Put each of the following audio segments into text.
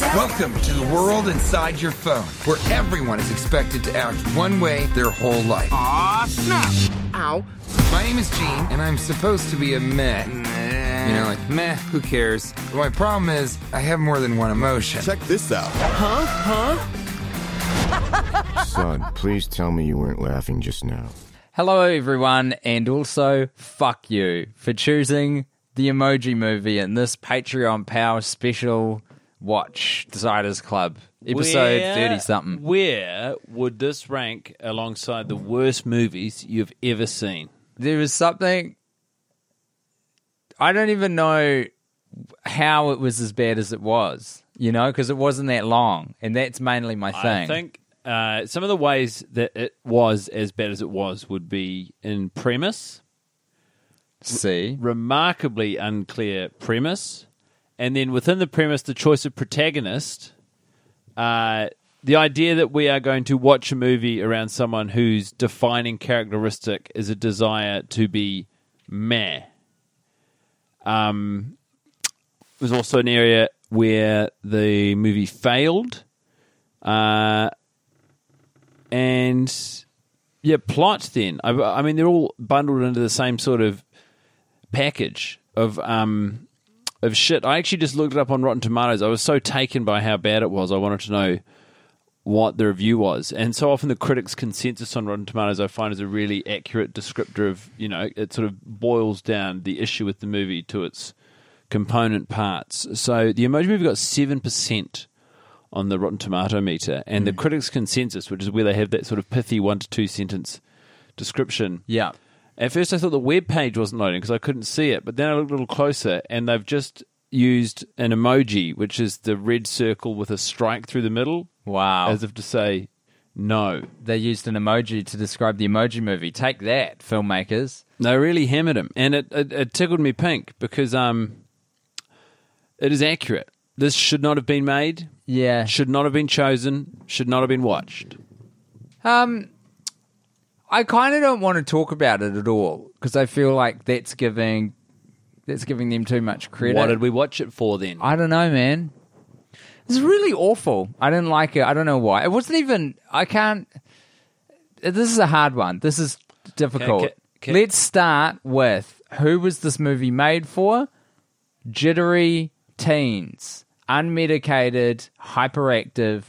Welcome to the world inside your phone, where everyone is expected to act one way their whole life. Aw, snap! Ow. My name is Gene, and I'm supposed to be a meh. You know, like, meh, who cares? But my problem is, I have more than one emotion. Check this out. Huh? Huh? Son, please tell me you weren't laughing just now. Hello, everyone, and also fuck you for choosing the Emoji Movie in this Patreon Power Special Watch Deciders Club episode Where- thirty something. Where would this rank alongside the worst movies you've ever seen? There was something I don't even know how it was as bad as it was. You know, because it wasn't that long, and that's mainly my thing. I think uh, some of the ways that it was as bad as it was would be in premise, See, remarkably unclear premise, and then within the premise, the choice of protagonist. Uh, the idea that we are going to watch a movie around someone whose defining characteristic is a desire to be meh. Um, was also an area where the movie failed. Uh, and yeah, plot then. I, I mean, they're all bundled into the same sort of package of um of shit. I actually just looked it up on Rotten Tomatoes. I was so taken by how bad it was. I wanted to know what the review was. And so often the critics' consensus on Rotten Tomatoes I find is a really accurate descriptor of, you know, it sort of boils down the issue with the movie to its component parts. So the emoji movie got 7% on the Rotten Tomato meter. And the hmm. critics' consensus, which is where they have that sort of pithy one to two sentence description, yeah, at first, I thought the web page wasn't loading because I couldn't see it, but then I looked a little closer, and they've just used an emoji, which is the red circle with a strike through the middle, wow. as if to say no. they used an emoji to describe the Emoji Movie. Take that, filmmakers. They really hammered him, and it, it, it tickled me pink because um, it is accurate. This should not have been made, Yeah. should not have been chosen, should not have been watched. Um, I kind of don't want to talk about it at all because I feel like that's giving that's giving them too much credit. What did we watch it for then? I don't know, man. It's really awful. I didn't like it. I don't know why. It wasn't even. I can't. This is a hard one. This is difficult. Okay, okay. Let's start with who was this movie made for? Jittery teens, unmedicated, hyperactive,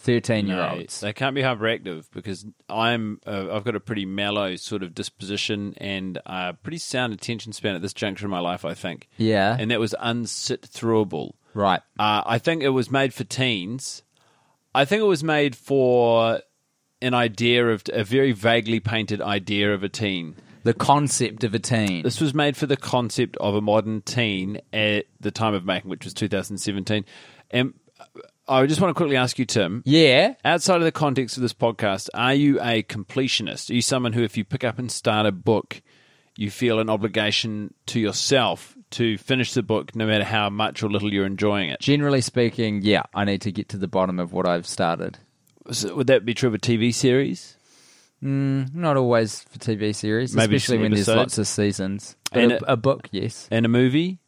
thirteen-year-olds. No, they can't be hyperactive because I'm uh, I've got a pretty mellow sort of disposition and a pretty sound attention span at this juncture in my life. I think. Yeah. and that was unsit throughable. Right. Uh, I think it was made for teens. I think it was made for an idea of a very vaguely painted idea of a teen. The concept of a teen. This was made for the concept of a modern teen at the time of making, which was 2017. And I just want to quickly ask you, Tim. yeah. Outside of the context of this podcast, are you a completionist? Are you someone who, if you pick up and start a book, you feel an obligation to yourself to finish the book, no matter how much or little you're enjoying it? Generally speaking, yeah, I need to get to the bottom of what I've started. So would that be true of a TV series? Mm, not always for TV series, Maybe especially when there's lots of seasons. But And a, a book, yes. And a movie?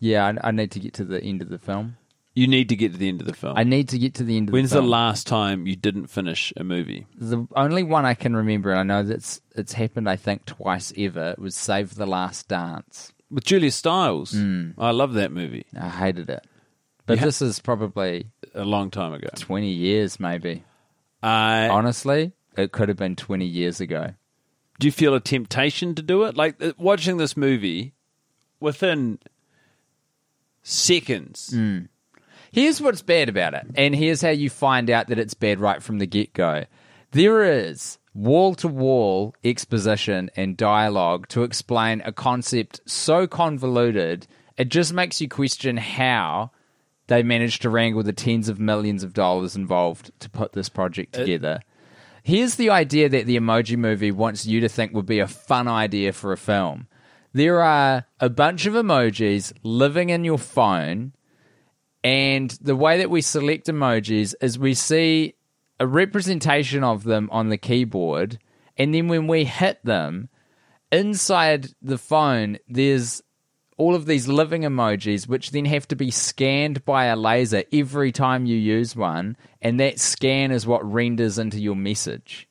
Yeah, I, I need to get to the end of the film. You need to get to the end of the film. I need to get to the end of the film. When's the the film. last time you didn't finish a movie? the only one I can remember, and I know that's it's happened. I think twice ever. Was Save the Last Dance. With Julia Stiles. Hmm. I love that movie. I hated it, but this is probably A long time ago. twenty years, maybe. Uh, Honestly, it could have been twenty years ago. do you feel a temptation to do it? Like uh, watching this movie within seconds. Here's what's bad about it, and here's how you find out that it's bad right from the get go. There is wall to wall exposition and dialogue to explain a concept so convoluted, it just makes you question how they managed to wrangle the tens of millions of dollars involved to put this project uh, together. Here's the idea that the emoji movie wants you to think would be a fun idea for a film. There are a bunch of emojis living in your phone and the way that we select emojis is we see a representation of them on the keyboard. And then when we hit them, inside the phone, there's all of these living emojis, which then have to be scanned by a laser every time you use one. And that scan is what renders into your message.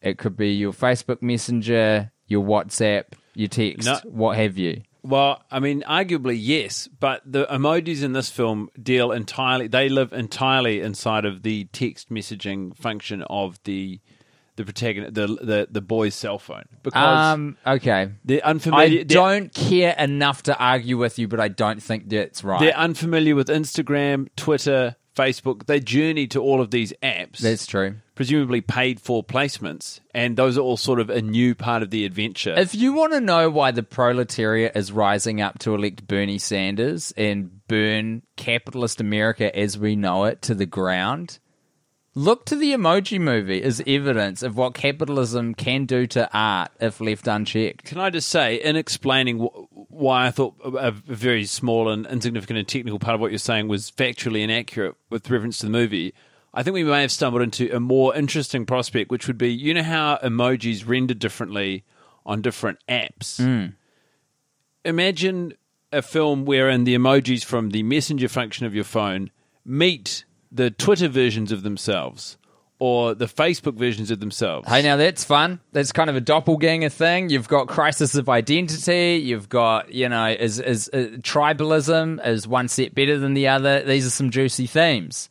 It could be your Facebook Messenger, your WhatsApp, your text, No. what have you. Well, I mean, arguably yes, but the emojis in this film deal entirely. They live entirely inside of the text messaging function of the the protagonist, the the, the boy's cell phone, because Um, okay. they're I unfamiliar. they're- don't care enough to argue with you, but I don't think that's right. They're unfamiliar with Instagram, Twitter, Facebook. They journey to all of these apps. that's true. presumably paid for placements, and those are all sort of a new part of the adventure. If you want to know why the proletariat is rising up to elect Bernie Sanders and burn capitalist America as we know it to the ground, look to the emoji movie as evidence of what capitalism can do to art if left unchecked. Can I just say, in explaining wh- why I thought a very small and insignificant and technical part of what you're saying was factually inaccurate with reference to the movie, I think we may have stumbled into a more interesting prospect, which would be you know how emojis render differently on different apps? Hmm. Imagine a film wherein the emojis from the messenger function of your phone meet the Twitter versions of themselves or the Facebook versions of themselves. Hey, now that's fun. That's kind of a doppelganger thing. You've got crisis of identity. You've got, you know, is is uh, tribalism is one set better than the other. These are some juicy themes.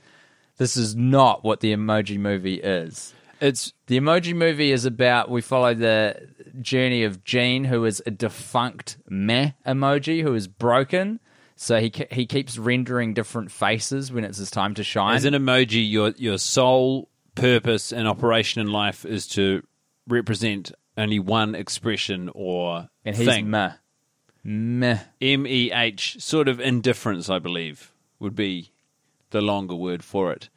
This is not what the emoji movie is. It's The emoji movie is about we follow the journey of Gene, who is a defunct meh emoji who is broken. So he he keeps rendering different faces when it's his time to shine. As an emoji, your your sole purpose and operation in life is to represent only one expression or and he's thing. meh, meh. M E H, sort of indifference, I believe, would be the longer word for it.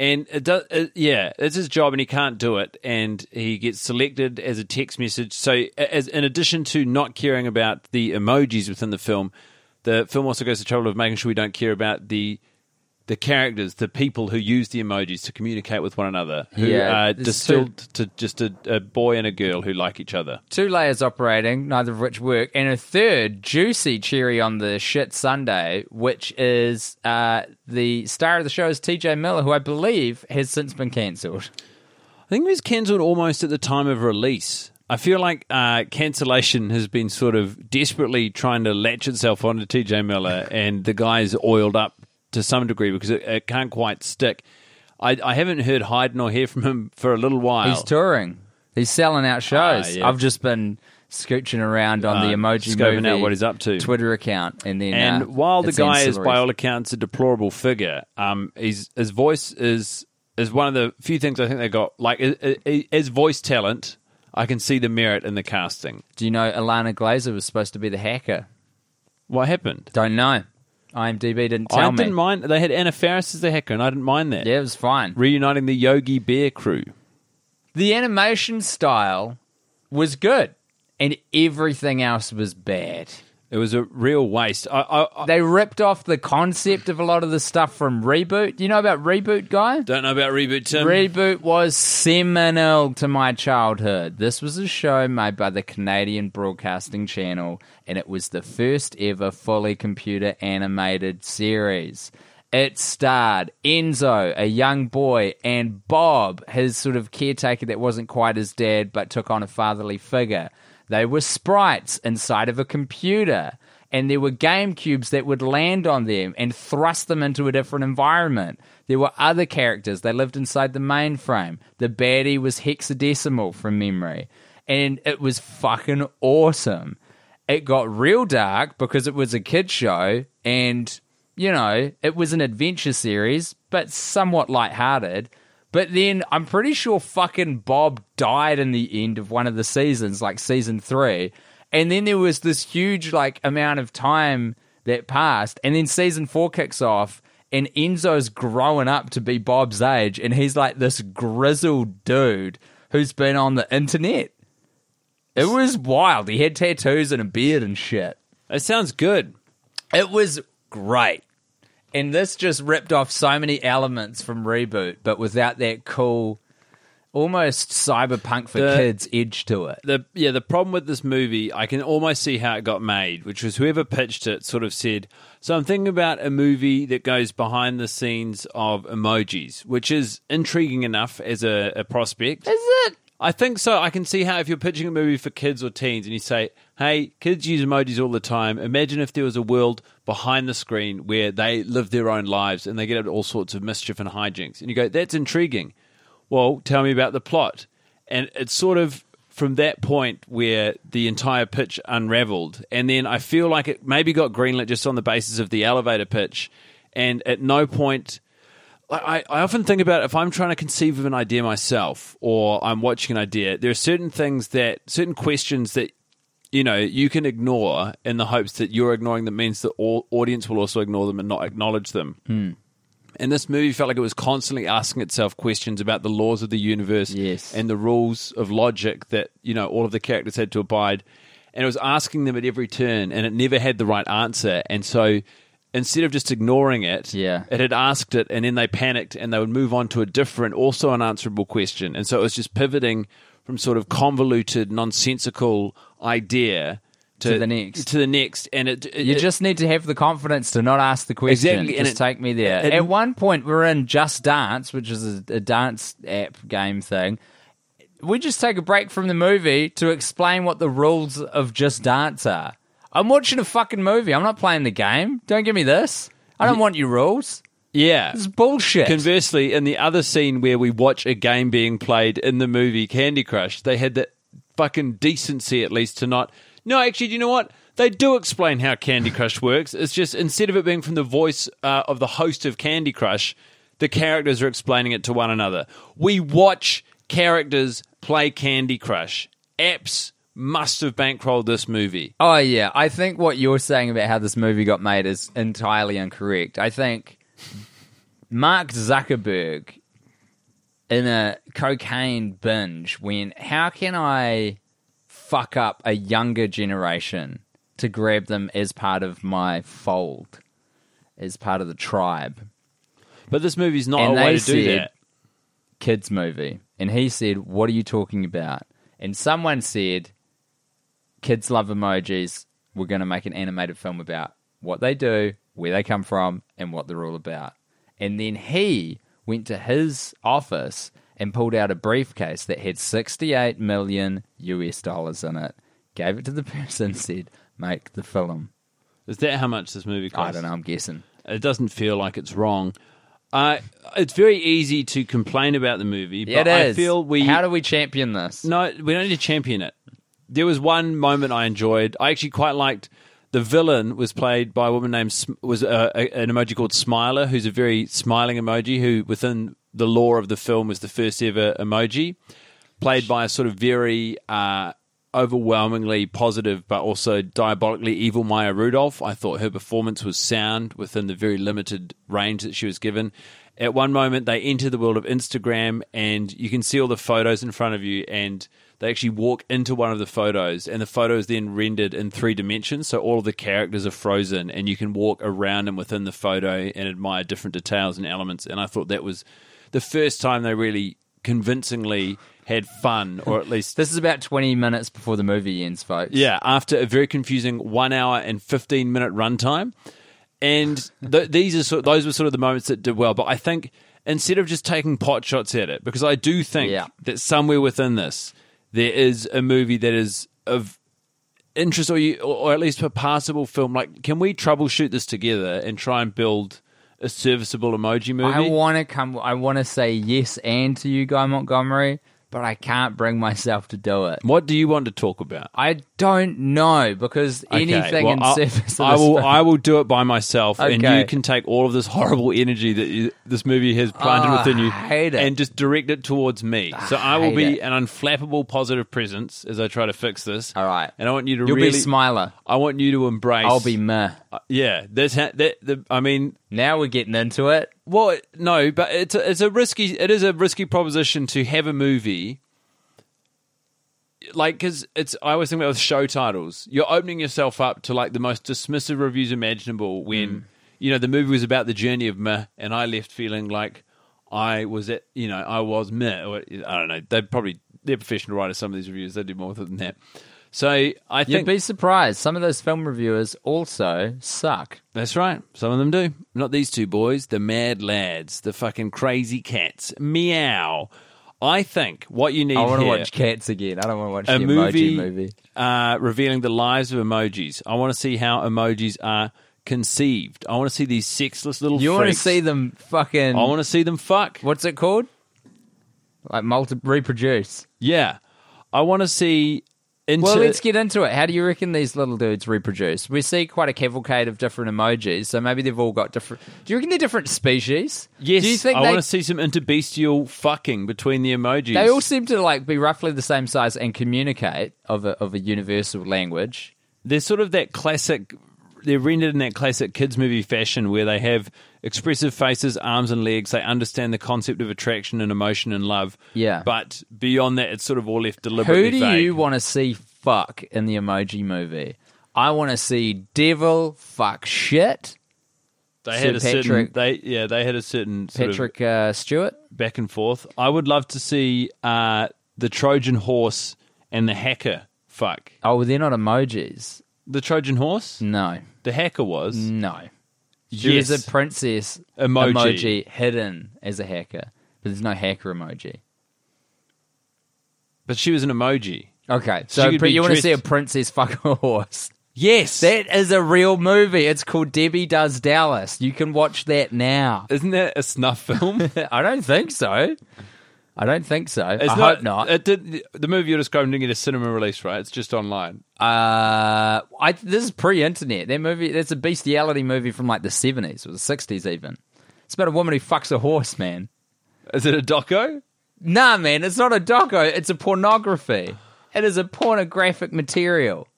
And it does, it, yeah, it's his job, and he can't do it. And he gets selected as a text message. So, as in addition to not caring about the emojis within the film, the film also goes to trouble of making sure we don't care about the the characters, the people who use the emojis to communicate with one another, who Yeah, are distilled to just a, a boy and a girl who like each other. two layers operating, neither of which work, and a third juicy cherry on the shit sundae, which is uh, the star of the show is TJ Miller, who I believe has since been cancelled. I think it was cancelled almost at the time of release. I feel like uh, cancellation has been sort of desperately trying to latch itself onto TJ Miller, and the guy's oiled up to some degree because it, it can't quite stick. I, I haven't heard hide nor hear from him for a little while. He's touring. He's selling out shows. Ah, yeah. I've just been scooching around on the Uh, emoji scoping out what he's up to. Twitter account, and then and uh, while the guy is, by all accounts, a deplorable figure, um, he's, his voice is is one of the few things I think they got. Like i- i- as voice talent, I can see the merit in the casting. do you know Ilana Glazer was supposed to be the hacker? What happened? Don't know. IMDb didn't tell me. I me. didn't mind. They had Anna Faris as the hacker, and I didn't mind that. Yeah, it was fine. Reuniting the Yogi Bear crew. the animation style was good, and everything else was bad. It was a real waste. I, I, I They ripped off the concept of a lot of the stuff from Reboot. Do you know about Reboot, guy? don't know about reboot Tim. Reboot was seminal to my childhood. This was a show made by the Canadian Broadcasting Channel, and it was the first ever fully computer animated series. It starred Enzo, a young boy, and Bob, his sort of caretaker that wasn't quite his dad but took on a fatherly figure. They were sprites inside of a computer, and there were game cubes that would land on them and thrust them into a different environment. There were other characters. They lived inside the mainframe. The baddie was hexadecimal from memory, and it was fucking awesome. It got real dark because it was a kid show, and you know, it was an adventure series, but somewhat lighthearted. But then I'm pretty sure fucking Bob died in the end of one of the seasons, like season three. And then there was this huge like amount of time that passed, and then season four kicks off, and Enzo's growing up to be Bob's age, and he's like this grizzled dude who's been on the internet. It was wild. He had tattoos and a beard and shit. It sounds good. It was great. And this just ripped off so many elements from Reboot, but without that cool, almost cyberpunk for The- kids edge to it. The yeah, the problem with this movie, I can almost see how it got made, which was whoever pitched it sort of said, "So I'm thinking about a movie that goes behind the scenes of emojis, which is intriguing enough as a, a prospect." Is it? I think so. I can see how if you're pitching a movie for kids or teens and you say, hey, kids use emojis all the time. Imagine if there was a world behind the screen where they live their own lives and they get up to all sorts of mischief and hijinks. And you go, that's intriguing. Well, tell me about the plot. And it's sort of from that point where the entire pitch unraveled. And then I feel like it maybe got greenlit just on the basis of the elevator pitch. And at no point. I, I often think about if I'm trying to conceive of an idea myself or I'm watching an idea, there are certain things that, certain questions that, you know, you can ignore in the hopes that you're ignoring them means the au- audience will also ignore them and not acknowledge them. Hmm. And this movie felt like it was constantly asking itself questions about the laws of the universe Yes. and the rules of logic that, you know, all of the characters had to abide. And it was asking them at every turn and it never had the right answer. And so instead of just ignoring it, Yeah. it had asked it and then they panicked and they would move on to a different, also unanswerable question. And so it was just pivoting from sort of convoluted, nonsensical idea to, To the next. To the next. And it, it You it- just need to have the confidence to not ask the question. Exactly, and Just it- take me there. At one point, we're in Just Dance, which is a, a dance app game thing. We just take a break from the movie to explain what the rules of Just Dance are. I'm watching a fucking movie. I'm not playing the game. Don't give me this. I don't want your rules. yeah. It's bullshit. Conversely, in the other scene where we watch a game being played in the movie Candy Crush, they had the fucking decency at least to not. No, actually, do you know what? They do explain how Candy Crush works. It's just instead of it being from the voice uh, of the host of Candy Crush, the characters are explaining it to one another. We watch characters play Candy Crush. Apps must have bankrolled this movie. Oh yeah, I think what you're saying about how this movie got made is entirely incorrect. I think Mark Zuckerberg in a cocaine binge went, "How can I fuck up a younger generation to grab them as part of my fold, as part of the tribe?" But this movie's not And a way to do that. kids movie. And he said, What are you talking about? And someone said, Kids love emojis. We're going to make an animated film about what they do, where they come from, and what they're all about. And then he went to his office and pulled out a briefcase that had 68 million US dollars in it, gave it to the person, said, Make the film. Is that how much this movie costs? I don't know, I'm guessing. It doesn't feel like it's wrong. Uh, it's very easy to complain about the movie, but. I feel we How do we champion this? no, we don't need to champion it. There was one moment I enjoyed. I actually quite liked. The villain was played by a woman named was uh, a, an emoji called Smiler, who's a very smiling emoji. Who within the lore of the film was the first ever emoji, played by a sort of very uh, overwhelmingly positive but also diabolically evil Maya Rudolph. I thought her performance was sound within the very limited range that she was given. At one moment, they enter the world of Instagram, and you can see all the photos in front of you, and they actually walk into one of the photos, and the photo is then rendered in three dimensions. So all of the characters are frozen, and you can walk around and within the photo and admire different details and elements. And I thought that was the first time they really convincingly had fun, or at least This is about 20 minutes before the movie ends, folks. yeah, after a very confusing one hour and 15 minute runtime. and th- these are sort, those were sort of the moments that did well. But I think instead of just taking pot shots at it, because I do think Yeah. that somewhere within this there is a movie that is of interest, or you, or at least a passable film. Like, can we troubleshoot this together and try and build a serviceable emoji movie? I want to come. I want to say yes and to you, Guy Montgomery, but I can't bring myself to do it. what do you want to talk about? I don't know because Okay, anything well, in I'll- I will. film- I will do it by myself, and you can take all of this horrible energy that you, this movie has planted Oh, within you, hate it. and just direct it towards me. So I will be it. an unflappable positive presence as I try to fix this. All right. and I want you to You'll really. be Smiler. I want you to embrace. I'll be meh. Uh, yeah, that's ha- that. The, I mean, Now we're getting into it. well, no, but it's a, it's a risky. It is a risky proposition to have a movie. Like, because it's, I always think about with show titles, you're opening yourself up to like the most dismissive reviews imaginable. When Mm. you know the movie was about the journey of meh, and I left feeling like I was at, you know, I was meh. Or, I don't know. They probably they're professional writers. Some of these reviews they do more than that. So I You'd think be surprised. Some of those film reviewers also suck. That's right. Some of them do. Not these two boys, the mad lads, the fucking crazy cats. Meow. I think what you need I want to watch Cats again. I don't want to watch a the movie, emoji movie. Uh, revealing the lives of emojis. I want to see how emojis are conceived. I want to see these sexless little You want to see them fucking? I want to see them fuck. What's it called? Like multi reproduce. Yeah. I want to see into Well, let's get into it. How do you reckon these little dudes reproduce? We see quite a cavalcade of different emojis, so maybe they've all got different. Do you reckon they're different species? Yes, Do you think I they, want to see some interbestial fucking between the emojis. they all seem to like be roughly the same size and communicate of a of a universal language? they're sort of that classic they're rendered in that classic kids movie fashion where they have expressive faces arms and legs they understand the concept of attraction and emotion and love Yeah. but beyond that it's sort of all left deliberately Who do vague. you want to see fuck in the emoji movie? I want to see devil fuck shit. they Sir had a certain they yeah they had a certain sort Patrick uh, Stewart. back and forth i would love to see uh, the trojan horse and the hacker fuck Oh, well, they're not emojis. the trojan horse No, the hacker was no. She yes was a princess Emoji. emoji hidden as a hacker, but there's no hacker emoji. but she was an emoji Okay, so could but be you want to dressed- see a princess fuck a horse? yes That is a real movie. It's called Debbie Does Dallas. You can watch that now. isn't that a snuff film I don't think so. I don't think so. It's I hope not. It did, the movie you're describing didn't get a cinema release, right? It's just online. Uh, I this is pre-internet. That movie, that's a bestiality movie from like the seventies or the sixties, even. It's about a woman who fucks a horse, man. Is it a doco? Nah, man, it's not a doco. It's a pornography. It is a pornographic material.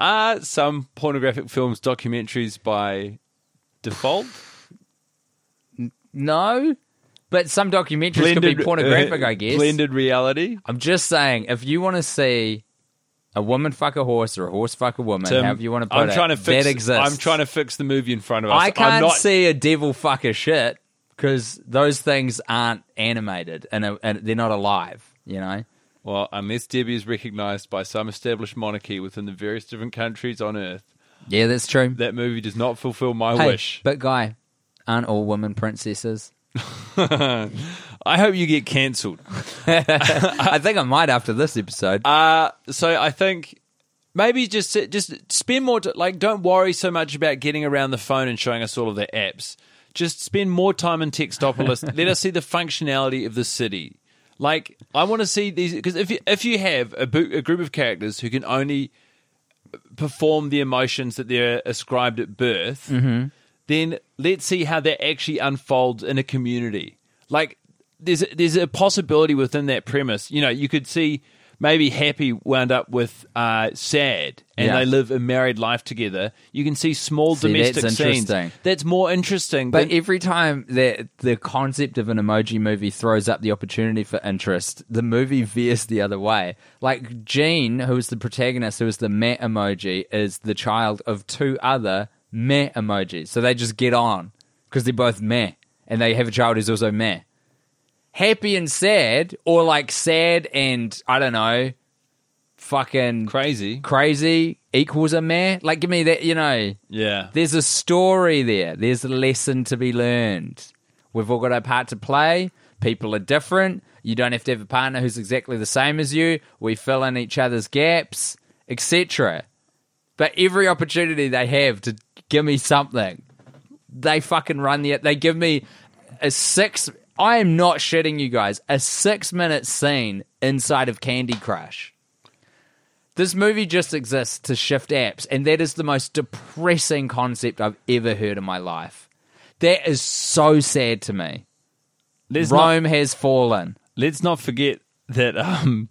Are some pornographic films documentaries by default? No, but some documentaries could be pornographic. I guess. Blended reality. I'm just saying, if you want to see a woman fuck a horse or a horse fuck a woman, Tim, however you want to put I'm it, trying to fix. that exists. I'm trying to fix the movie in front of us. I can't not, see a devil fuck a shit because those things aren't animated and, uh, and they're not alive. You know. Well, unless Debbie is recognised by some established monarchy within the various different countries on Earth, Yeah, that's true. that movie does not fulfil my Hey, wish. but guy, aren't all women princesses? I hope you get cancelled. I think I might after this episode. Uh, so I think maybe just just spend more t- like don't worry so much about getting around the phone and showing us all of the apps. Just spend more time in Textopolis. Let us see the functionality of the city. Like I want to see these because if you, if you have a, bo- a group of characters who can only perform the emotions that they're ascribed at birth, then let's see how that actually unfolds in a community. Like there's there's a possibility within that premise. You know, you could see maybe happy wound up with uh, sad, and Yeah. they live a married life together. You can see small See, domestic that's scenes. That's more interesting. But than, every time that the concept of an emoji movie throws up the opportunity for interest, the movie veers the other way. Like Gene, who is the protagonist, who is the meh emoji, is the child of two other meh emojis. So they just get on because they're both meh, and they have a child who's also meh. Happy and sad, or like sad and I don't know, fucking Crazy. crazy equals a meh. Like, give me that, you know. Yeah. There's a story there. There's a lesson to be learned. We've all got our part to play. People are different. You don't have to have a partner who's exactly the same as you. We fill in each other's gaps, etc. But every opportunity they have to give me something, they fucking run the. They give me a six. I am not shitting you guys. A six minute scene inside of Candy Crush. This movie just exists to shift apps, and that is the most depressing concept I've ever heard in my life. That is so sad to me. Let's Rome not, has fallen. let's not forget that um,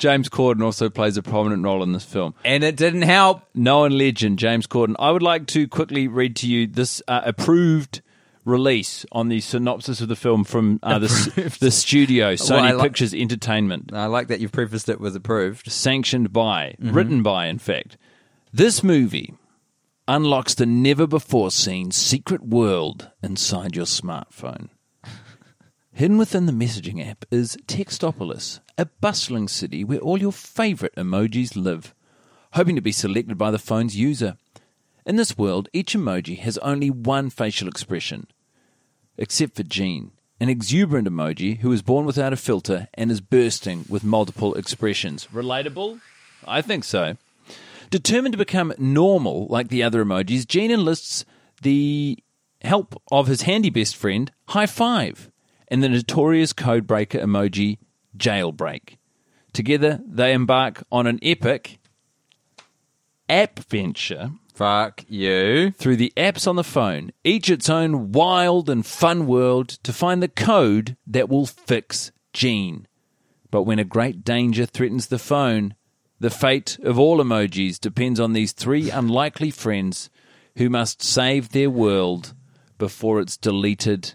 James Corden also plays a prominent role in this film. And it didn't help. Known legend, James Corden. I would like to quickly read to you this uh, approved release on the synopsis of the film from uh, the, the studio, Sony Well, like- Pictures Entertainment. I like that you've prefaced it with approved. sanctioned by, written by, in fact. This movie unlocks the never before seen secret world inside your smartphone. Hidden within the messaging app is Textopolis, a bustling city where all your favorite emojis live, hoping to be selected by the phone's user. In this world, each emoji has only one facial expression, except for Gene, an exuberant emoji who was born without a filter and is bursting with multiple expressions. Relatable? I think so. Determined to become normal like the other emojis, Gene enlists the help of his handy best friend, High Five, and the notorious codebreaker emoji, Jailbreak. Together, they embark on an epic app venture Fuck you. through the apps on the phone, each its own wild and fun world to find the code that will fix Gene. But when a great danger threatens the phone, the fate of all emojis depends on these three unlikely friends who must save their world before it's deleted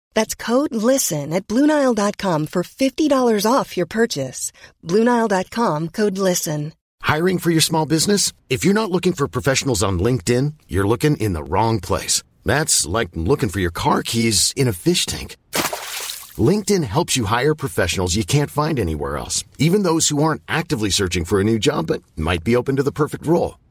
That's code LISTEN at Bluenile.com for $50 off your purchase. Bluenile.com code LISTEN. Hiring for your small business? If you're not looking for professionals on LinkedIn, you're looking in the wrong place. That's like looking for your car keys in a fish tank. LinkedIn helps you hire professionals you can't find anywhere else, even those who aren't actively searching for a new job but might be open to the perfect role.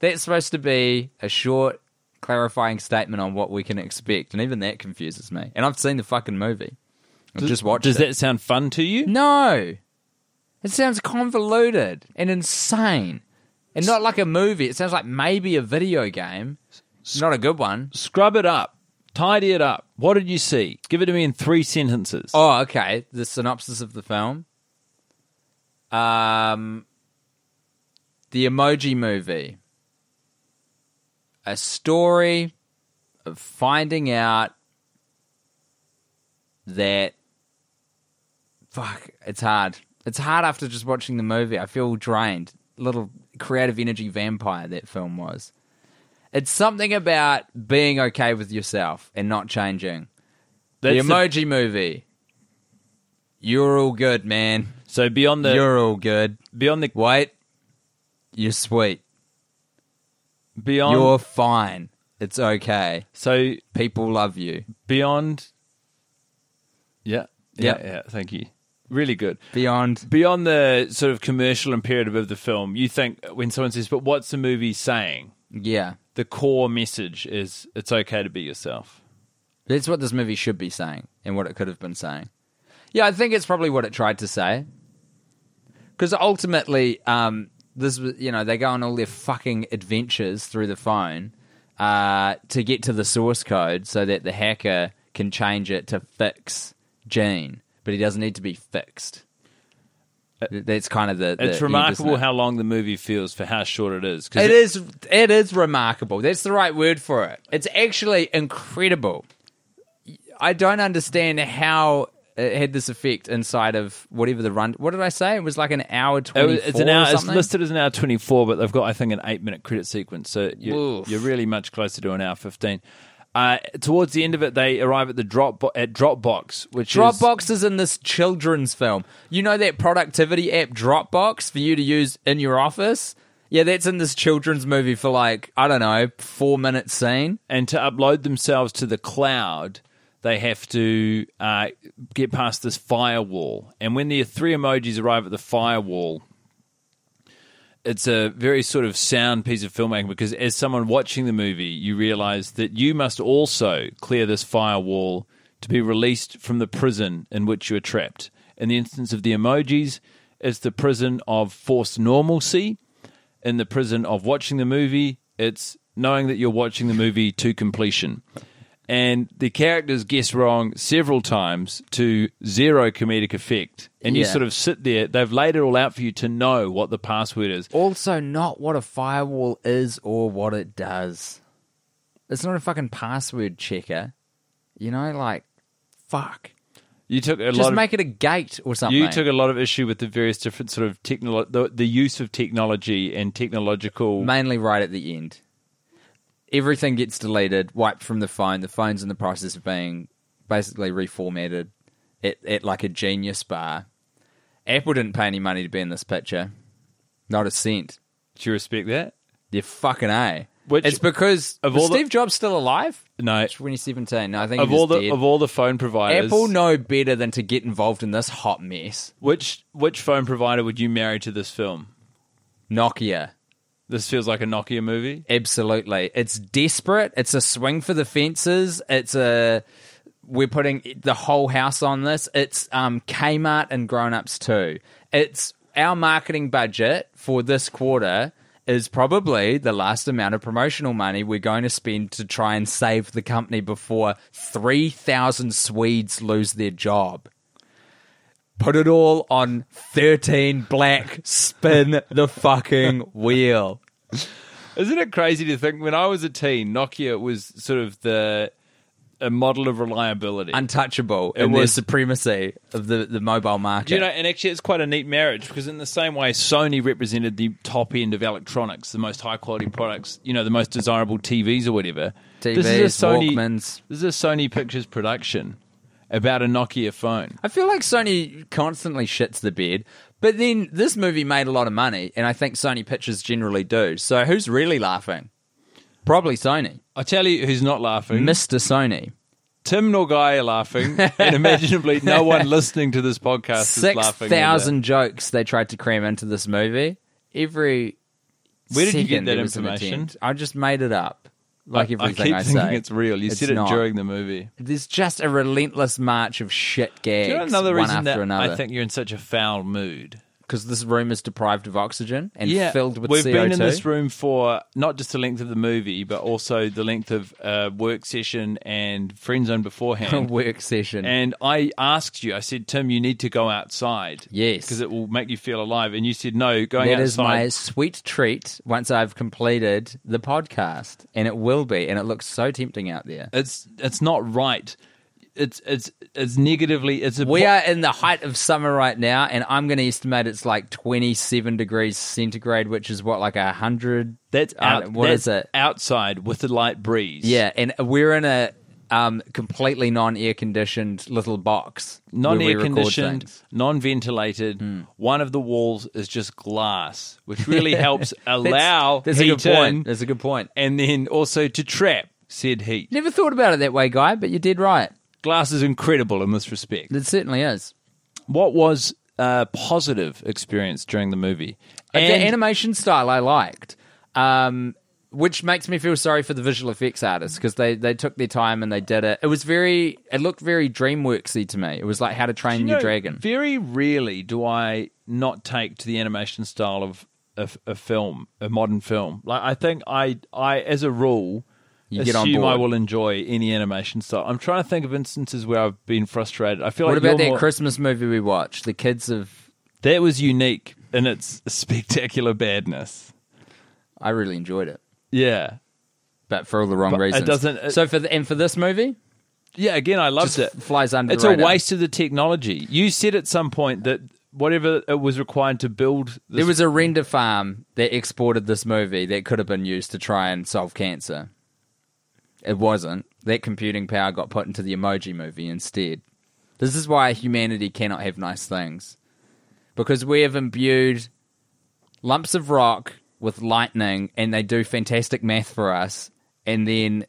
That's supposed to be a short, clarifying statement on what we can expect, and even that confuses me. And I've seen the fucking movie. I've just watched Does it. that sound fun to you? No. It sounds convoluted and insane. And not like a movie. It sounds like maybe a video game. Not a good one. Scrub it up. Tidy it up. What did you see? Give it to me in three sentences. Oh, okay. The synopsis of the film. Um, the Emoji Movie. A story of finding out that. Fuck, it's hard. It's hard after just watching the movie. I feel drained. Little creative energy vampire that film was. It's something about being okay with yourself and not changing. That's the the- emoji movie. You're all good, man. so beyond the You're all good. beyond the Wait. You're sweet. Beyond You're fine. It's okay. So People love you. beyond, yeah, yeah, Yep. yeah. Thank you. Really good. Beyond. Beyond the sort of commercial imperative of the film, you think when someone says, "But what's the movie saying?" Yeah. The core message is it's okay to be yourself. That's what this movie should be saying and what it could have been saying. Yeah, I think it's probably what it tried to say. Because ultimately, um, this was, you know, they go on all their fucking adventures through the phone uh, to get to the source code so that the hacker can change it to fix Gene, but he doesn't need to be fixed. That's kind of the. the It's remarkable it? how long the movie feels for how short it is. 'Cause It is. It is remarkable. That's the right word for it. It's actually incredible. I don't understand how it had this effect inside of whatever the run. What did I say? It was like an hour It twenty. was- it's an hour. It's listed as an hour twenty four, but they've got I think an eight minute credit sequence, so you're, you're really much closer to an hour fifteen. Uh, towards the end of it, they arrive at the drop at Dropbox, which is Dropbox is in this children's film. You know that productivity app Dropbox for you to use in your office. Yeah, that's in this children's movie for like I don't know four minute scene. and to upload themselves to the cloud, they have to uh, get past this firewall. And when the three emojis arrive at the firewall, it's a very sort of sound piece of filmmaking because as someone watching the movie, you realize that you must also clear this firewall to be released from the prison in which you are trapped. In the instance of the emojis, it's the prison of forced normalcy. In the prison of watching the movie, it's knowing that you're watching the movie to completion. And the characters guess wrong several times to zero comedic effect. And you Yeah. sort of sit there, they've laid it all out for you to know what the password is. also not what a firewall is or what it does. It's not a fucking password checker. You know, like fuck. You took a Just lot of make it a gate or something. You took a lot of issue with the various different sort of technolo- the, the use of technology and technological. mainly right at the end. Everything gets deleted, wiped from the phone. The phone's in the process of being basically reformatted at, at like a genius bar. Apple didn't pay any money to be in this picture. Not a cent. Do you respect that? They're fucking A. Which- it's because of all the- Steve Jobs still alive? No. 2017. No, I think Of all the dead. of all the phone providers, Apple know better than to get involved in this hot mess. which which phone provider would you marry to this film? Nokia. This feels like a Nokia movie. Absolutely. It's desperate. It's a swing for the fences. It's a we're putting the whole house on this. It's um, Kmart and grown ups too. It's our marketing budget for this quarter is probably the last amount of promotional money we're going to spend to try and save the company before 3,000 Swedes lose their job. Put it all on 13 black. Spin the fucking wheel. Isn't it crazy to think when I was a teen, Nokia was sort of the a model of reliability. untouchable It in was- supremacy of the, the mobile market. you know, and actually, it's quite a neat marriage because, in the same way, Sony represented the top end of electronics, the most high quality products, you know, the most desirable TVs or whatever. TVs, this is a Sony, Walkmans. This is a Sony Pictures production about a Nokia phone. I feel like Sony constantly shits the bed, but then this movie made a lot of money, and I think Sony Pictures generally do. So who's really laughing? Probably Sony. I tell you, who's not laughing? Mr. Sony. Tim nor Guy are laughing, and imaginably, no one listening to this podcast is laughing. either. thousand jokes they tried to cram into this movie. Every Where did you get that there was an information? I just made it up, like I- everything I I, keep thinking it's real. You It's said it not. during the movie. There's just a relentless march of shit gags, Do you know another one reason after that another. I think you're in such a foul mood? Because this room is deprived of oxygen and filled with we've CO2. been in this room for not just the length of the movie, but also the length of uh, work session and friend zone beforehand. work session. and I asked you, I said, Tim, you need to go outside. Yes. because it will make you feel alive. And you said, no, going that is outside. my sweet treat once I've completed the podcast, and it will be, and it looks so tempting out there. It's it's not right. It's it's it's negatively. It's a We po- are in the height of summer right now, and I'm going to estimate it's like 27 degrees centigrade, which is what, like a hundred? That's I out. What that's is it? Outside with a light breeze. Yeah, and we're in a um, completely non-air conditioned little box. non-air conditioned things. non ventilated. Hmm. One of the walls is just glass, which really helps allow That's, that's a good point. in, That's a good point. and then also to trap said heat. Never thought about it that way, guy, but you did right. Glass is incredible in this respect. It certainly is. What was a positive experience during the movie? the animation style I liked, um, which makes me feel sorry for the visual effects artists because they, they took their time and they did it. It was very, it looked very DreamWorksy to me. It was like How to Train You Your know, Dragon. Very rarely do I not take to the animation style of a, a film, a modern film. Like I think I, I as a rule, You get on assume I will enjoy any animation style. I'm trying to think of instances where I've been frustrated. I feel What like about you're that more- Christmas movie we watched? The kids of. that was unique in its spectacular badness. I really enjoyed it, Yeah, but for all the wrong But it reasons. doesn't- it- so for the, and for this movie, yeah. Again, I loved just it. flies under. It's the a radar. waste of the technology. You said at some point that whatever it was required to build, this There was a render farm that exported this movie that could have been used to try and solve cancer. It wasn't. That computing power got put into the emoji movie instead. This is why humanity cannot have nice things. Because we have imbued lumps of rock with lightning and they do fantastic math for us. And then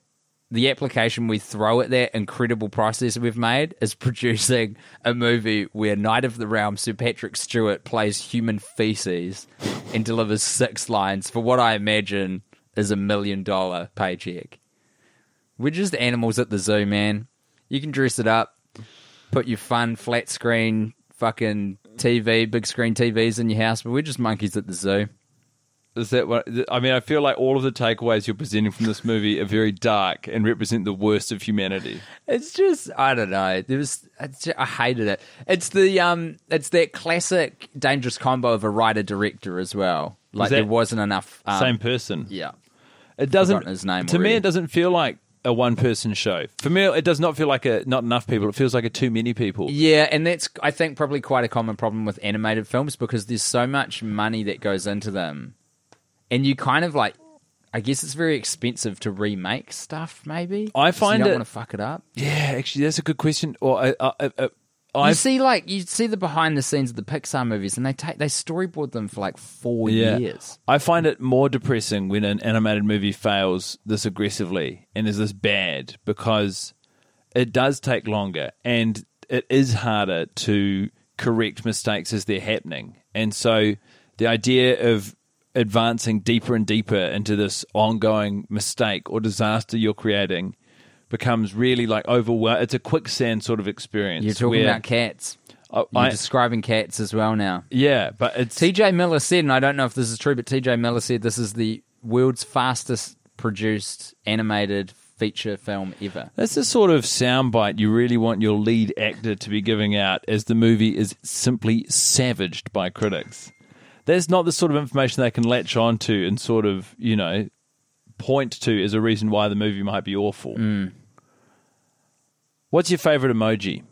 the application we throw at that incredible process we've made is producing a movie where Knight of the Realm Sir Patrick Stewart plays human feces and delivers six lines for what I imagine is a million dollar paycheck. We're just animals at the zoo, man. You can dress it up, put your fun flat screen fucking TV, big screen TVs in your house, but we're just monkeys at the zoo. Is that what? I mean, I feel like all of the takeaways you're presenting from this movie are very dark and represent the worst of humanity. It's just I don't know. There was I hated it. It's the um it's that classic dangerous combo of a writer director as well. Like that there wasn't enough um, Same person. Yeah. It doesn't. his name to me, it doesn't feel like a one-person show. For me, it does not feel like a not enough people. It feels like a too many people. Yeah, and that's I think probably quite a common problem with animated films because there's so much money that goes into them. And you kind of like I guess it's very expensive to remake stuff maybe. I find you don't it- want to fuck it up. Yeah, actually, that's a good question. Or I, I, I, You I see, like you see the behind the scenes of the Pixar movies, and they take they storyboard them for like four yeah, years. I find it more depressing when an animated movie fails this aggressively and is this bad because it does take longer and it is harder to correct mistakes as they're happening. And so the idea of advancing deeper and deeper into this ongoing mistake or disaster you're creating becomes really like overwhelming. It's a quicksand sort of experience. You're talking where- about cats. I- You're I- describing cats as well now. yeah, but it's TJ Miller said, and I don't know if this is true, but TJ Miller said this is the world's fastest produced animated feature film ever. That's the sort of soundbite you really want your lead actor to be giving out as the movie is simply savaged by critics. That's not the sort of information they can latch onto and sort of, you know, point to as a reason why the movie might be awful. Mm. What's your favorite emoji?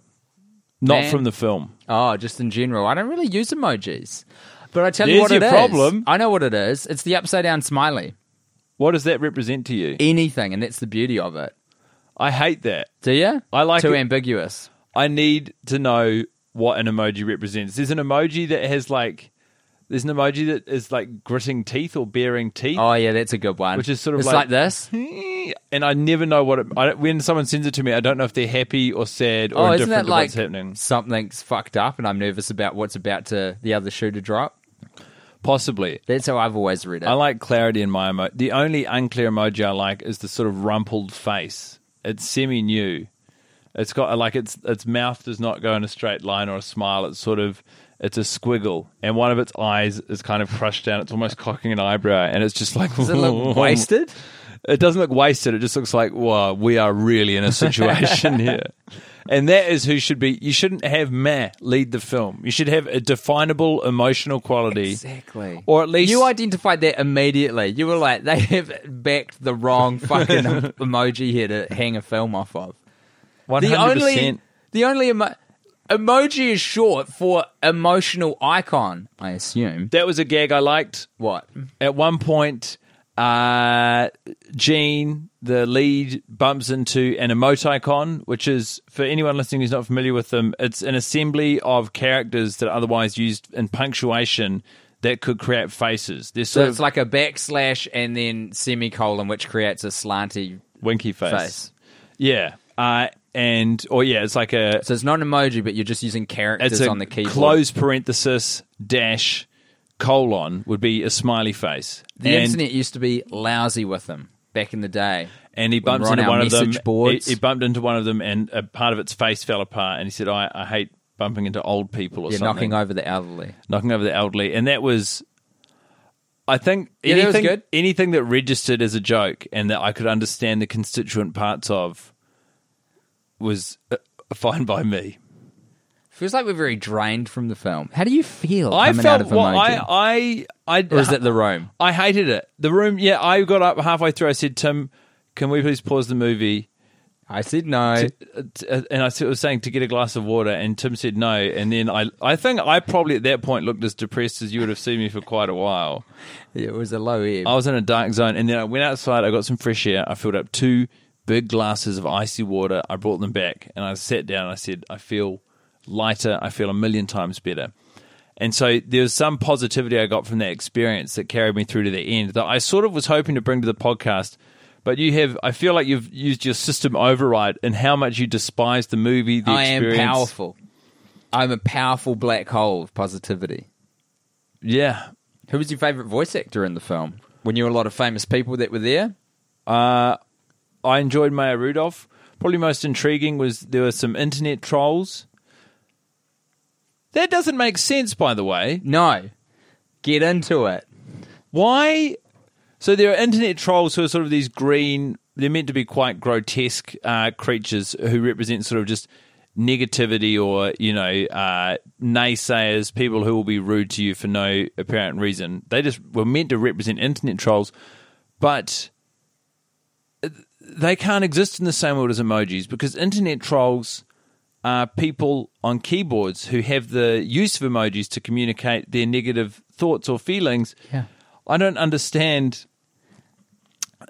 Not Man. from the film. Oh, just in general. I don't really use emojis. But I tell you what it your is. problem. I know what it is. It's the upside down smiley. What does that represent to you? Anything, and that's the beauty of it. I hate that. Do you? I like Too it- ambiguous. I need to know what an emoji represents. There's an emoji that has like there's an emoji that is like gritting teeth or baring teeth. Oh, yeah, that's a good one. Which is sort of it's like- like this. and I never know what it, I, when someone sends it to me. I don't know if they're happy or sad or Oh, isn't that to like what's happening. something's fucked up and I'm nervous about what's about to the other shoe to drop? Possibly. That's how I've always read it. I like clarity in my emoji. The only unclear emoji I like is the sort of rumpled face. It's semi-new. It's got like its its mouth does not go in a straight line or a smile. It's sort of it's a squiggle, and one of its eyes is kind of crushed down. It's almost cocking an eyebrow, and it's just like Does it look wasted? It doesn't look wasted. It just looks like, wow, we are really in a situation here. And that is who should be. You shouldn't have meh lead the film. You should have a definable emotional quality. Exactly. Or at least You identified that immediately. You were like, they have backed the wrong fucking emoji here to hang a film off of. one The hundred only, the only emo- emoji is short for emotional icon, I assume. That was a gag I liked. What? At one point, uh, Gene, the lead, bumps into an emoticon, which is, for anyone listening who's not familiar with them, it's an assembly of characters that are otherwise used in punctuation that could create faces. They're So sort it's of like a backslash and then semicolon, which creates a slanty winky face. face. Yeah. Uh, and, or yeah, it's like a, So it's not an emoji, but you're just using characters it's a on the keyboard. close parenthesis dash colon would be a smiley face. the and, internet used to be lousy with them back in the day. and he when bumped on into our one of them. message boards. He, he bumped into one of them, and a part of its face fell apart. And he said, "I, I hate bumping into old people or You're something, knocking over the elderly. knocking over the elderly." And that was, I think, Yeah, that was anything good. anything that registered as a joke and that I could understand the constituent parts of was uh, fine by me. Feels like we're very drained from the film. How do you feel? I coming felt out of well. Emoji? I, I, I, or is it the room? I hated it. The room, yeah. I got up halfway through. I said, "Tim, can we please pause the movie?" I said no. Uh, and I was saying to get a glass of water, and Tim said no. And then I, I think I probably at that point looked as depressed as you would have seen me for quite a while. it was a low ebb. I was in a dark zone, and then I went outside. I got some fresh air. I filled up two big glasses of icy water. I brought them back, and I sat down. and I said, "I feel lighter. I feel a million times better." And so there was some positivity I got from that experience that carried me through to the end that I sort of was hoping to bring to the podcast. But you have, I feel like you've used your system override and how much you despise the movie, the I am experience. powerful. I'm a powerful black hole of positivity. Yeah. Who was your favorite voice actor in the film? We knew a lot of famous people that were there. Uh, I enjoyed Maya Rudolph. Probably most intriguing was there were some internet trolls. That doesn't make sense, by the way. No, get into it. Why? So there are internet trolls who are sort of these green. They're meant to be quite grotesque uh, creatures who represent sort of just negativity or you know uh, naysayers, people who will be rude to you for no apparent reason. They just were meant to represent internet trolls, but they can't exist in the same world as emojis because internet trolls are people on keyboards who have the use of emojis to communicate their negative thoughts or feelings. Yeah. I don't understand.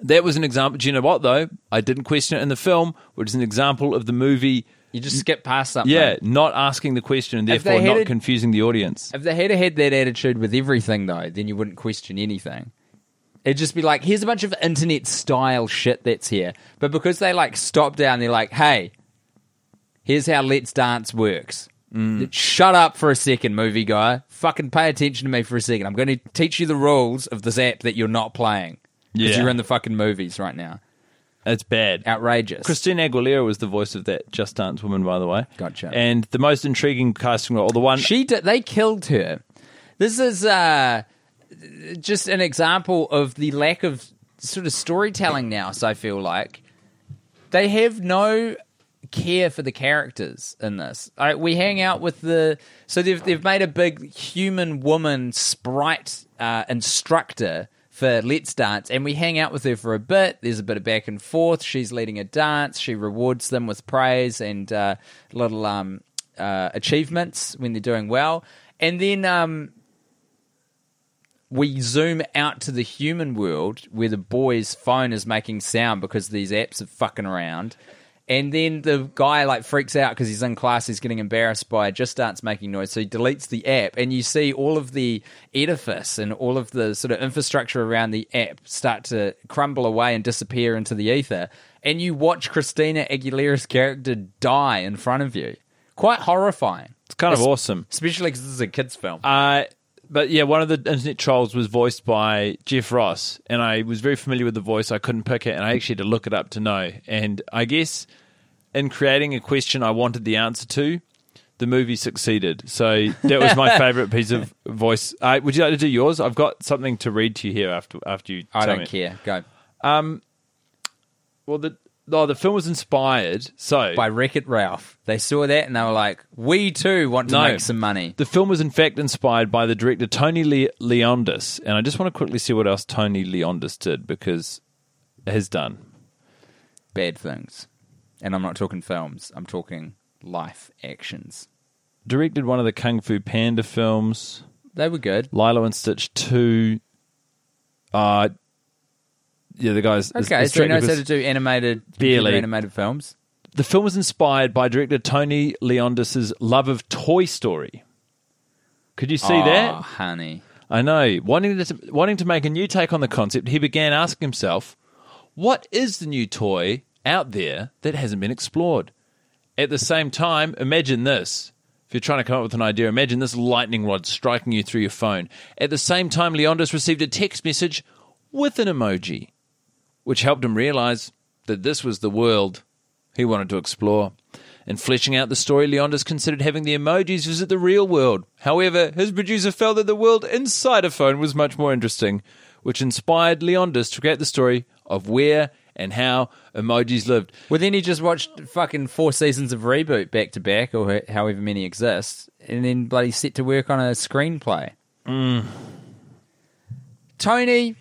That was an example. Do you know what, though? I didn't question it in the film, which is an example of the movie, You just skip past something. yeah, not asking the question and therefore not it- confusing the audience. If they had a had that attitude with everything, though, then you wouldn't question anything. It'd just be like, here's a bunch of internet style shit that's here. But because they like stop down, they're like, hey, here's how Let's Dance works. Shut up for a second, movie guy. Fucking pay attention to me for a second. I'm going to teach you the rules of this app that you're not playing. Because Yeah. you're in the fucking movies right now. It's bad. Outrageous. Christina Aguilera was the voice of that Just Dance woman, by the way. Gotcha. And the most intriguing casting role, or the one She did, they killed her. This is uh, just an example of the lack of sort of storytelling now. So I feel like they have no care for the characters in this. I, we hang out with the so they've they've made a big human woman sprite uh, instructor for Let's Dance, and we hang out with her for a bit. There's a bit of back and forth. She's leading a dance. She rewards them with praise and uh, little um, uh, achievements when they're doing well, and then. Um, we zoom out to the human world where the boy's phone is making sound because these apps are fucking around. And then the guy like freaks out because he's in class, he's getting embarrassed by it, just starts making noise. So he deletes the app, and you see all of the edifice and all of the sort of infrastructure around the app start to crumble away and disappear into the ether. And you watch Christina Aguilera's character die in front of you. Quite horrifying. it's kind of Es- awesome. Especially because this is a kid's film. Uh, but yeah, one of the internet trolls was voiced by Jeff Ross, and I was very familiar with the voice. I couldn't pick it, and I actually had to look it up to know. And I guess in creating a question I wanted the answer to, the movie succeeded. So that was my favorite piece of voice. Uh, would you like to do yours? I've got something to read to you here after after you. I don't me. care. Go. Well, the oh, the film was inspired. So by Wreck It Ralph. They saw that and they were like, we too want to No. make some money. The film was in fact inspired by the director Tony Le- Leondis, and I just want to quickly see what else Tony Leondis did because has done. Bad things. And I'm not talking films, I'm talking life actions. Directed one of the Kung Fu Panda films, They were good. Lilo and Stitch two. Uh, yeah, the guys. Okay, the so he knows how to do animated, Barely. animated films. The film was inspired by director Tony Leondis' love of Toy Story. Could you see oh, that? honey. I know. Wanting to, wanting to make a new take on the concept, he began asking himself, what is the new toy out there that hasn't been explored? At the same time, imagine this. If you're trying to come up with an idea, imagine this lightning rod striking you through your phone. At the same time, Leondis received a text message with an emoji, which helped him realize that this was the world he wanted to explore. In fleshing out the story, Leondis considered having the emojis visit the real world. However, his producer felt that the world inside a phone was much more interesting, which inspired Leondis to create the story of where and how emojis lived. Well, then he just watched fucking four seasons of Reboot back to back, or however many exist, and then bloody set to work on a screenplay. Mm. Tony,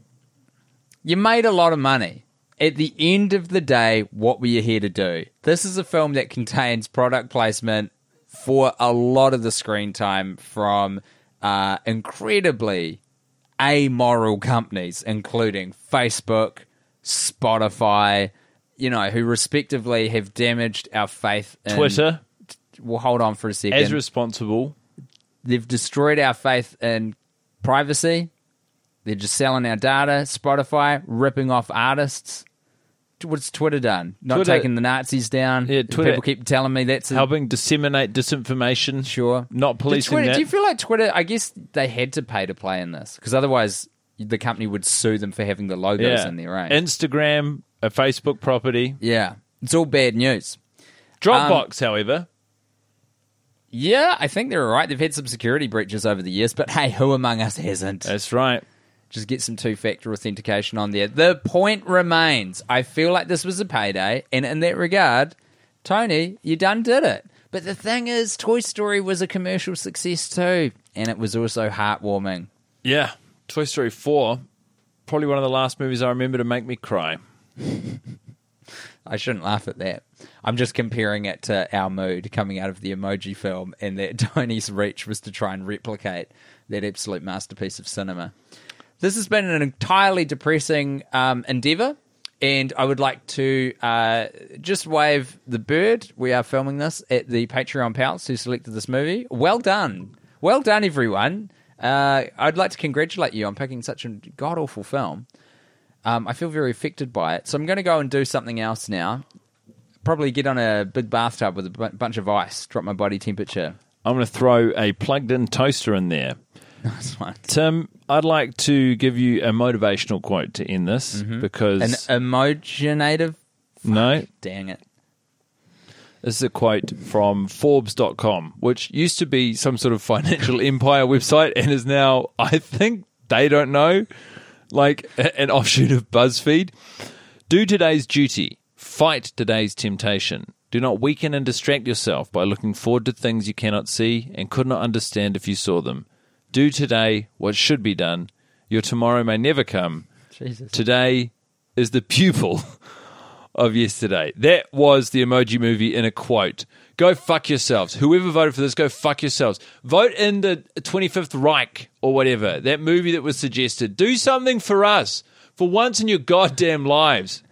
you made a lot of money. At the end of the day, what were you here to do? This is a film that contains product placement for a lot of the screen time from uh, incredibly amoral companies, including Facebook, Spotify, you know, who respectively have damaged our faith in Twitter, Well, hold on for a second. as responsible. They've destroyed our faith in privacy. They're just selling our data. Spotify ripping off artists. What's Twitter done? Not Twitter- taking the Nazis down. Yeah, Twitter- People keep telling me that's a, helping disseminate disinformation. Sure. Not policing Twitter, that. Do you feel like Twitter? I guess they had to pay to play in this because otherwise the company would sue them for having the logos yeah. in there, right? Instagram, a Facebook property. yeah, it's all bad news. Dropbox, um, however, Yeah, I think they're all right. They've had some security breaches over the years, but hey, who among us hasn't? that's right. Just get some two factor authentication on there. The point remains I feel like this was a payday, and in that regard, Tony, you done did it. But the thing is, Toy Story was a commercial success too, and it was also heartwarming. Yeah. Toy Story 4, probably one of the last movies I remember to make me cry. I shouldn't laugh at that. I'm just comparing it to our mood coming out of the emoji film, and that Tony's reach was to try and replicate that absolute masterpiece of cinema. This has been an entirely depressing um, endeavor, and I would like to uh, just wave the bird. We are filming this at the Patreon pals who selected this movie. Well done. Well done, everyone. Uh, I'd like to congratulate you on picking such a god awful film. Um, I feel very affected by it. So I'm going to go and do something else now. Probably get on a big bathtub with a bunch of ice, drop my body temperature. I'm going to throw a plugged in toaster in there. That's fine. Tim, I'd like to give you a motivational quote to end this mm-hmm. because An emojinative? no, Dang it. this is a quote from Forbes.com, which used to be some sort of financial empire website and is now, I think they don't know, like an offshoot of BuzzFeed. Do today's duty, fight today's temptation. Do not weaken and distract yourself by looking forward to things you cannot see and could not understand if you saw them. Do today what should be done. Your tomorrow may never come. Jesus. Today is the pupil of yesterday. That was the emoji movie in a quote. Go fuck yourselves. Whoever voted for this, go fuck yourselves. Vote in the 25th Reich or whatever. That movie that was suggested. Do something for us for once in your goddamn lives.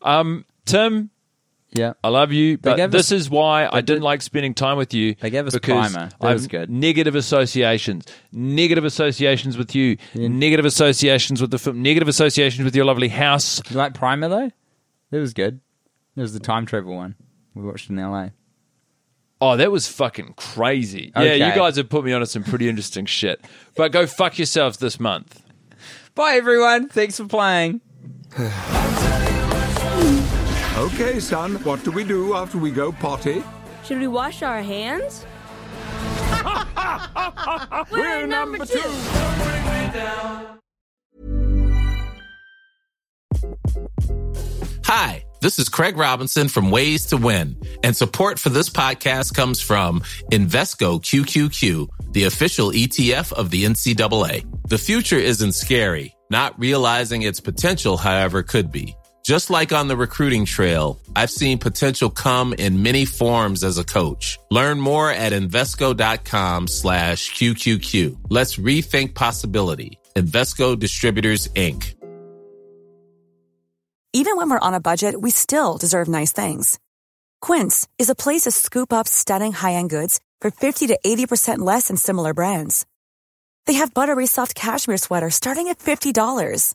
Um, Tim, Yeah. I love you, but gave this us- is why I didn't did- like spending time with you. They gave us because Primer. That I was have good. Negative associations, negative associations with you, negative associations with the film, negative associations with your lovely house. You like Primer, though? That was good. It was the time travel one we watched in LA. Oh, that was fucking crazy. Yeah, you guys have put me onto some pretty interesting shit. But go fuck yourselves this month. Bye, everyone. Thanks for playing. Okay, son, what do we do after we go potty? Should we wash our hands? We're number two. Hi, this is Craig Robinson from Ways to Win, and support for this podcast comes from Invesco QQQ, the official ETF of the NCAA. The future isn't scary. Not realizing its potential, however, could be. Just like on the recruiting trail, I've seen potential come in many forms as a coach. Learn more at Invesco.com slash QQQ. Let's rethink possibility. Invesco Distributors, Inc. Even when we're on a budget, we still deserve nice things. Quince is a place to scoop up stunning high-end goods for 50 to 80% less than similar brands. They have buttery soft cashmere sweaters starting at $50,